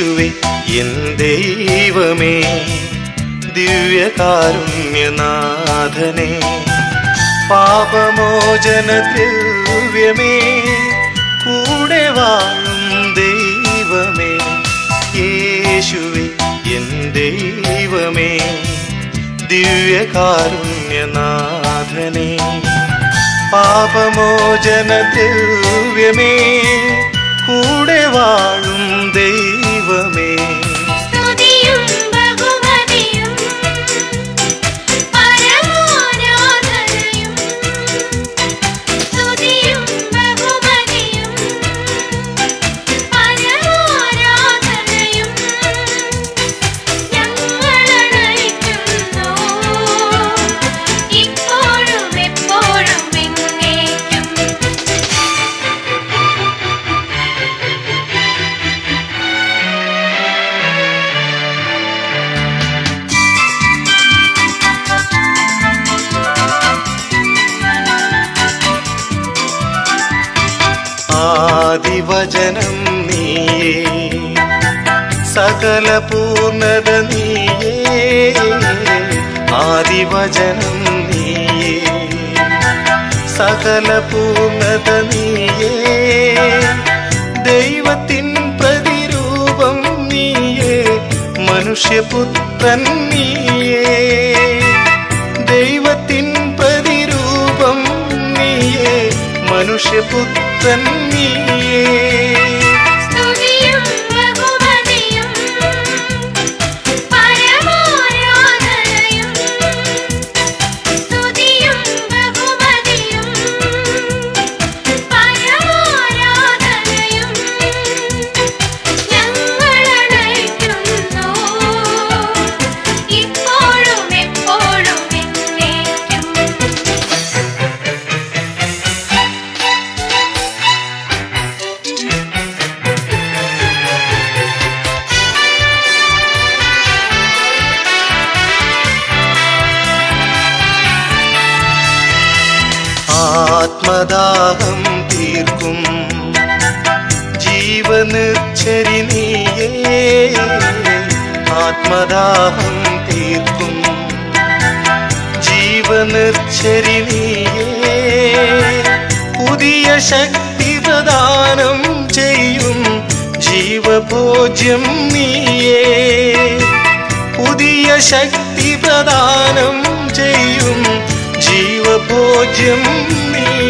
യേശുവെ എൻ ദൈവമേ ദിവ്യകാരുണ്യനാഥനെ പാപമോചന ദിവ്യമേ കൂടെ വാഴും ദൈവമേ യേശുവെ എൻ ദൈവമേ ദിവ്യകാരുണ്യനാഥനെ പാപമോചന ദിവ്യമേ കൂടെ വാഴും ദൈവമേ 和美。ആദിവചനം നീയേ. സകല പൂർണത നീയേ. ആദിവചനം നീയേ. സകല പൂർണത നീയേ. ദൈവത്തിൻ പ്രതിരൂപം നീയേ. മനുഷ്യപുത്രൻ നീയേ മനുഷ്യപുത്രൻ നീയേ. ആത്മദാഹം തീർക്കും. ജീവനിർച്ചരി നീയേ ആത്മദാഹം തീർക്കും. ജീവനിർച്ചരി നീയേ പുതിയ ശക്തി പ്രദാനം ചെയ്യും. ജീവഭോജ്യം നീയേ പുതിയ ശക്തി പ്രദാനം ചെയ്യും. ജീവഭോജ്യം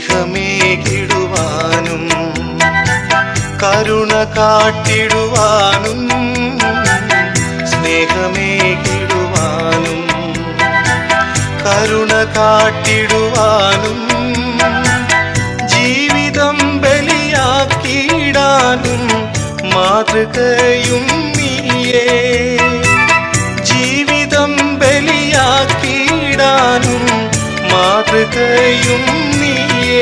സ്നേഹമേകിടുവാനും കരുണ കാട്ടിടുവാനും സ്നേഹമേകിടുവാനും കരുണ കാട്ടിടുവാനും ജീവിതം ബലിയാക്കിയിടാനും മാതൃകയും നീയേ. ജീവിതം ബലിയാക്കിയിടാനും മാതൃകയും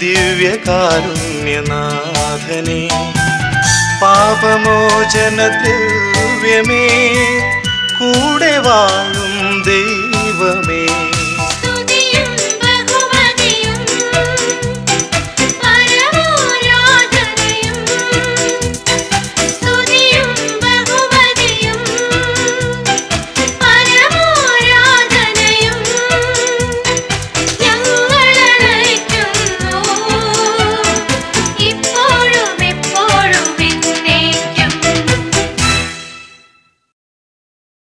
ദിവ്യകാരുണ്യനാഥനെ പാപമോചന ദിവ്യമേ കൂടെ വാഴും